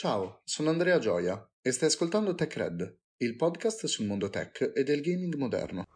Ciao, sono Andrea Gioia e stai ascoltando TechRed, il podcast sul mondo tech e del gaming moderno.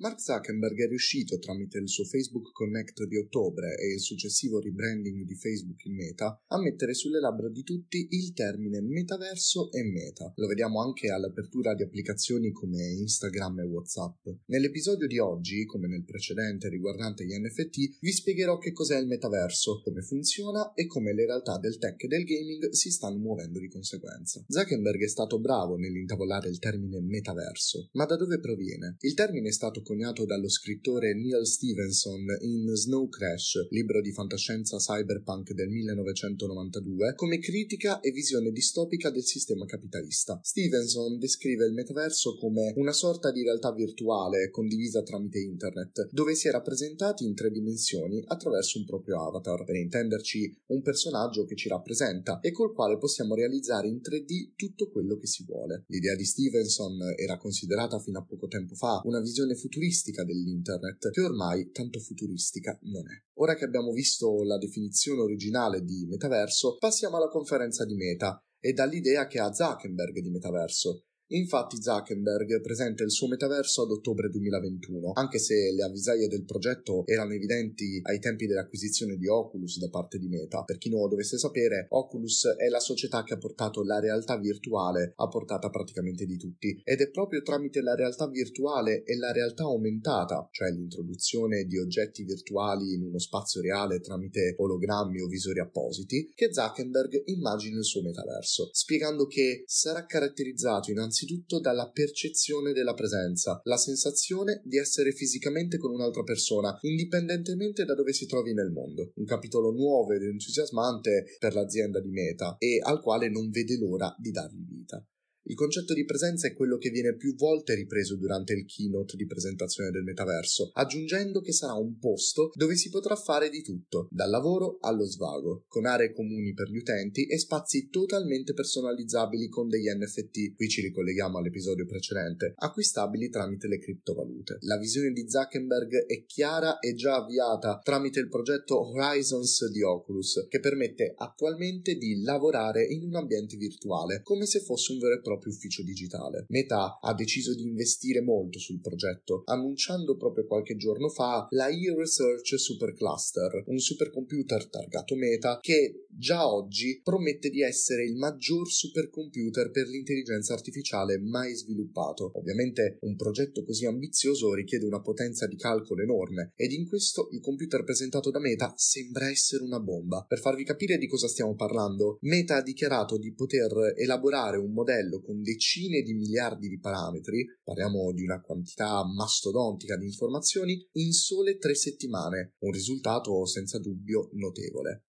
Mark Zuckerberg è riuscito, tramite il suo Facebook Connect di ottobre e il successivo rebranding di Facebook in Meta, a mettere sulle labbra di tutti il termine metaverso e meta. Lo vediamo anche all'apertura di applicazioni come Instagram e WhatsApp. Nell'episodio di oggi, come nel precedente riguardante gli NFT, vi spiegherò che cos'è il metaverso, come funziona e come le realtà del tech e del gaming si stanno muovendo di conseguenza. Zuckerberg è stato bravo nell'intavolare il termine metaverso, ma da dove proviene? Il termine è stato coniato dallo scrittore Neil Stevenson in Snow Crash, libro di fantascienza cyberpunk del 1992, come critica e visione distopica del sistema capitalista. Stevenson descrive il metaverso come una sorta di realtà virtuale condivisa tramite internet, dove si è rappresentati in tre dimensioni attraverso un proprio avatar, per intenderci un personaggio che ci rappresenta e col quale possiamo realizzare in 3D tutto quello che si vuole. L'idea di Stevenson era considerata fino a poco tempo fa una visione futuristica futuristica dell'internet, che ormai tanto futuristica non è. Ora che abbiamo visto la definizione originale di metaverso, passiamo alla conferenza di Meta e dall'idea che ha Zuckerberg di metaverso. Infatti Zuckerberg presenta il suo metaverso ad ottobre 2021, anche se le avvisaglie del progetto erano evidenti ai tempi dell'acquisizione di Oculus da parte di Meta. Per chi non lo dovesse sapere, Oculus è la società che ha portato la realtà virtuale a portata praticamente di tutti ed è proprio tramite la realtà virtuale e la realtà aumentata, cioè l'introduzione di oggetti virtuali in uno spazio reale tramite ologrammi o visori appositi, che Zuckerberg immagina il suo metaverso, spiegando che sarà caratterizzato innanzitutto innanzitutto dalla percezione della presenza, la sensazione di essere fisicamente con un'altra persona, indipendentemente da dove si trovi nel mondo. Un capitolo nuovo ed entusiasmante per l'azienda di Meta e al quale non vede l'ora di dargli vita. Il concetto di presenza è quello che viene più volte ripreso durante il keynote di presentazione del metaverso, aggiungendo che sarà un posto dove si potrà fare di tutto, dal lavoro allo svago, con aree comuni per gli utenti e spazi totalmente personalizzabili con degli NFT, qui ci ricolleghiamo all'episodio precedente, acquistabili tramite le criptovalute. La visione di Zuckerberg è chiara e già avviata tramite il progetto Horizons di Oculus, che permette attualmente di lavorare in un ambiente virtuale, come se fosse un vero e proprio proprio ufficio digitale. Meta ha deciso di investire molto sul progetto, annunciando proprio qualche giorno fa la e-Research Supercluster, un supercomputer targato Meta che già oggi promette di essere il maggior supercomputer per l'intelligenza artificiale mai sviluppato. Ovviamente un progetto così ambizioso richiede una potenza di calcolo enorme ed in questo il computer presentato da Meta sembra essere una bomba. Per farvi capire di cosa stiamo parlando, Meta ha dichiarato di poter elaborare un modello con decine di miliardi di parametri, parliamo di una quantità mastodontica di informazioni, in sole tre settimane, un risultato senza dubbio notevole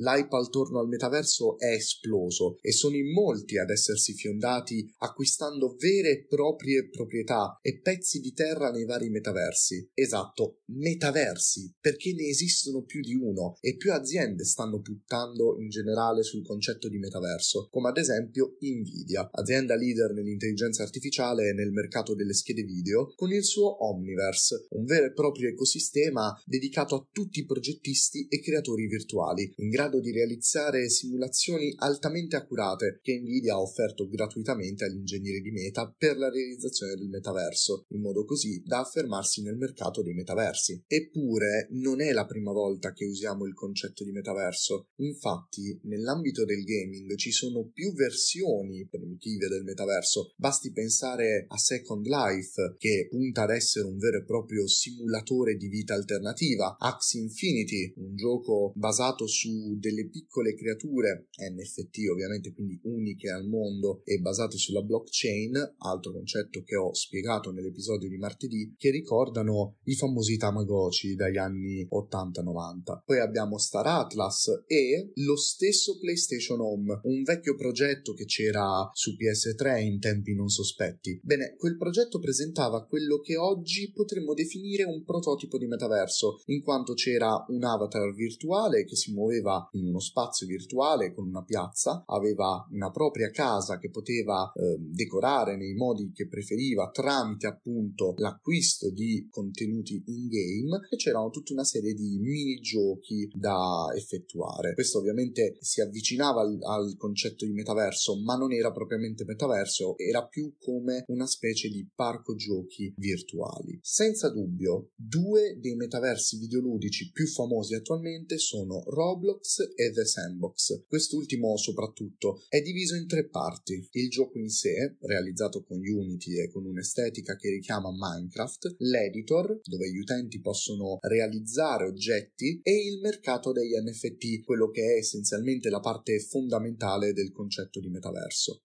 l'hype attorno al metaverso è esploso e sono in molti ad essersi fiondati acquistando vere e proprie proprietà e pezzi di terra nei vari metaversi. Esatto, metaversi, perché ne esistono più di uno e più aziende stanno puntando in generale sul concetto di metaverso, come ad esempio Nvidia, azienda leader nell'intelligenza artificiale e nel mercato delle schede video, con il suo Omniverse, un vero e proprio ecosistema dedicato a tutti i progettisti e creatori virtuali, in grado di realizzare simulazioni altamente accurate che Nvidia ha offerto gratuitamente agli ingegneri di Meta per la realizzazione del metaverso, in modo così da affermarsi nel mercato dei metaversi. Eppure non è la prima volta che usiamo il concetto di metaverso. Infatti, nell'ambito del gaming ci sono più versioni primitive del metaverso. Basti pensare a Second Life, che punta ad essere un vero e proprio simulatore di vita alternativa, Axie Infinity, un gioco basato su delle piccole creature NFT ovviamente quindi uniche al mondo e basate sulla blockchain, altro concetto che ho spiegato nell'episodio di martedì, che ricordano i famosi Tamagotchi dagli anni 80-90. Poi abbiamo Star Atlas e lo stesso PlayStation Home, un vecchio progetto che c'era su PS3 in tempi non sospetti. Bene, quel progetto presentava quello che oggi potremmo definire un prototipo di metaverso, in quanto c'era un avatar virtuale che si muoveva in uno spazio virtuale con una piazza, aveva una propria casa che poteva eh, decorare nei modi che preferiva tramite appunto l'acquisto di contenuti in game e c'erano tutta una serie di minigiochi da effettuare. Questo ovviamente si avvicinava al, al concetto di metaverso, ma non era propriamente metaverso, era più come una specie di parco giochi virtuali. Senza dubbio, due dei metaversi videoludici più famosi attualmente sono Roblox e The Sandbox. Quest'ultimo soprattutto è diviso in tre parti. Il gioco in sé, realizzato con Unity e con un'estetica che richiama Minecraft, l'editor, dove gli utenti possono realizzare oggetti, e il mercato degli NFT, quello che è essenzialmente la parte fondamentale del concetto di metaverso.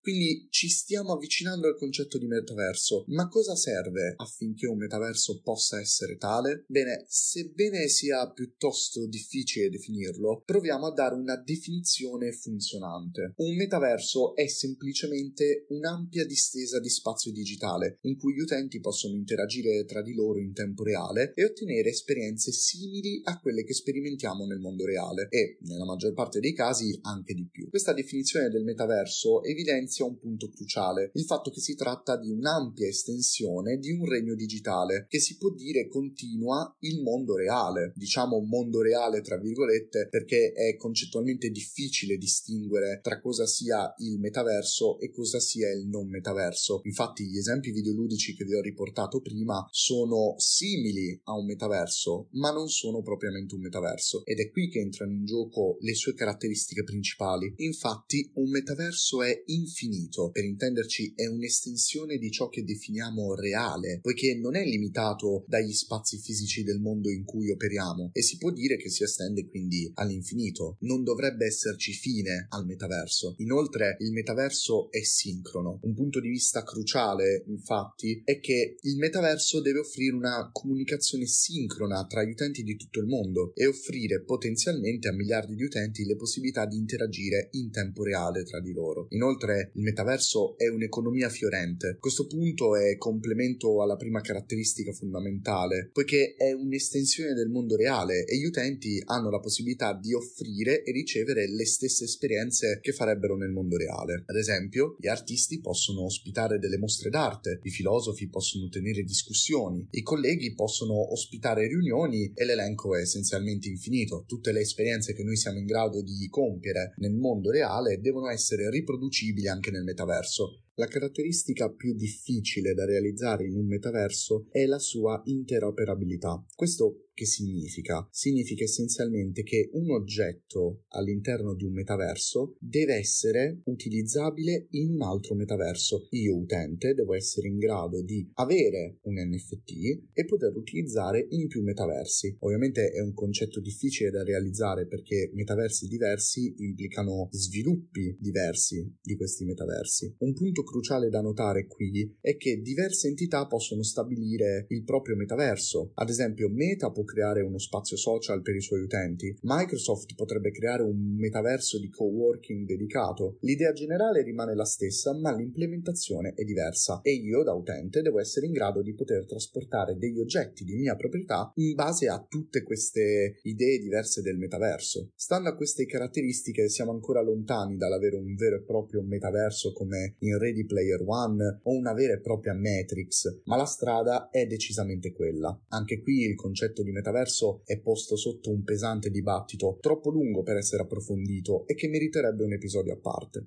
Quindi ci stiamo avvicinando al concetto di metaverso, ma cosa serve affinché un metaverso possa essere tale? Bene, sebbene sia piuttosto difficile definirlo, proviamo a dare una definizione funzionante. Un metaverso è semplicemente un'ampia distesa di spazio digitale in cui gli utenti possono interagire tra di loro in tempo reale e ottenere esperienze simili a quelle che sperimentiamo nel mondo reale e, nella maggior parte dei casi, anche di più. Questa definizione del metaverso evidenzia evidenzia un punto cruciale, il fatto che si tratta di un'ampia estensione di un regno digitale che si può dire continua il mondo reale, diciamo mondo reale tra virgolette perché è concettualmente difficile distinguere tra cosa sia il metaverso e cosa sia il non metaverso. Infatti gli esempi videoludici che vi ho riportato prima sono simili a un metaverso, ma non sono propriamente un metaverso ed è qui che entrano in gioco le sue caratteristiche principali. Infatti un metaverso è infinito infinito, per intenderci è un'estensione di ciò che definiamo reale, poiché non è limitato dagli spazi fisici del mondo in cui operiamo e si può dire che si estende quindi all'infinito. Non dovrebbe esserci fine al metaverso. Inoltre il metaverso è sincrono. Un punto di vista cruciale, infatti, è che il metaverso deve offrire una comunicazione sincrona tra gli utenti di tutto il mondo e offrire potenzialmente a miliardi di utenti le possibilità di interagire in tempo reale tra di loro. Inoltre il metaverso è un'economia fiorente. Questo punto è complemento alla prima caratteristica fondamentale, poiché è un'estensione del mondo reale e gli utenti hanno la possibilità di offrire e ricevere le stesse esperienze che farebbero nel mondo reale. Ad esempio, gli artisti possono ospitare delle mostre d'arte, i filosofi possono tenere discussioni, i colleghi possono ospitare riunioni e l'elenco è essenzialmente infinito. Tutte le esperienze che noi siamo in grado di compiere nel mondo reale devono essere riproducibili anche nel metaverso. La caratteristica più difficile da realizzare in un metaverso è la sua interoperabilità. Questo che significa? Significa essenzialmente che un oggetto all'interno di un metaverso deve essere utilizzabile in un altro metaverso. Io, utente, devo essere in grado di avere un NFT e poterlo utilizzare in più metaversi. Ovviamente è un concetto difficile da realizzare perché metaversi diversi implicano sviluppi diversi di questi metaversi. Un punto cruciale da notare qui è che diverse entità possono stabilire il proprio metaverso. Ad esempio, Meta può creare uno spazio social per i suoi utenti. Microsoft potrebbe creare un metaverso di coworking dedicato. L'idea generale rimane la stessa, ma l'implementazione è diversa e io, da utente, devo essere in grado di poter trasportare degli oggetti di mia proprietà in base a tutte queste idee diverse del metaverso. Stando a queste caratteristiche, siamo ancora lontani dall'avere un vero e proprio metaverso come in Ready Player One o una vera e propria Matrix, ma la strada è decisamente quella. Anche qui il concetto di metaverso è posto sotto un pesante dibattito troppo lungo per essere approfondito e che meriterebbe un episodio a parte.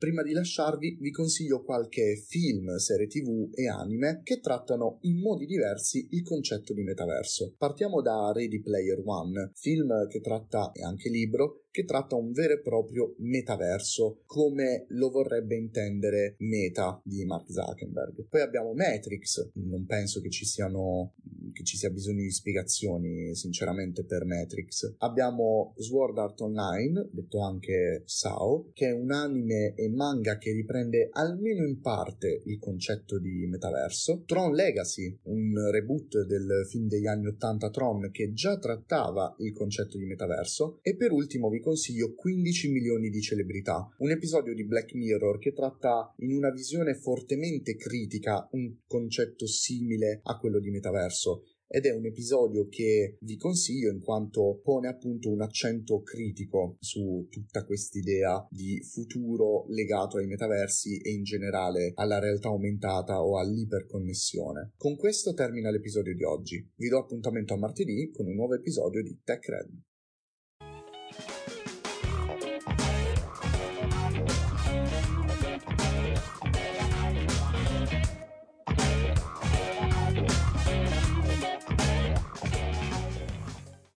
Prima di lasciarvi vi consiglio qualche film, serie tv e anime che trattano in modi diversi il concetto di metaverso. Partiamo da Ready Player One, film che tratta, e anche libro, che tratta un vero e proprio metaverso, come lo vorrebbe intendere Meta di Mark Zuckerberg. Poi abbiamo Matrix, non penso che ci siano che ci sia bisogno di spiegazioni sinceramente per Matrix. Abbiamo Sword Art Online, detto anche SAO, che è un anime e manga che riprende almeno in parte il concetto di metaverso. Tron Legacy, un reboot del film degli anni 80 Tron che già trattava il concetto di metaverso. E per ultimo vi consiglio 15 milioni di celebrità, un episodio di Black Mirror che tratta in una visione fortemente critica un concetto simile a quello di metaverso ed è un episodio che vi consiglio in quanto pone appunto un accento critico su tutta quest'idea di futuro legato ai metaversi e in generale alla realtà aumentata o all'iperconnessione. Con questo termina l'episodio di oggi. Vi do appuntamento a martedì con un nuovo episodio di TechRed.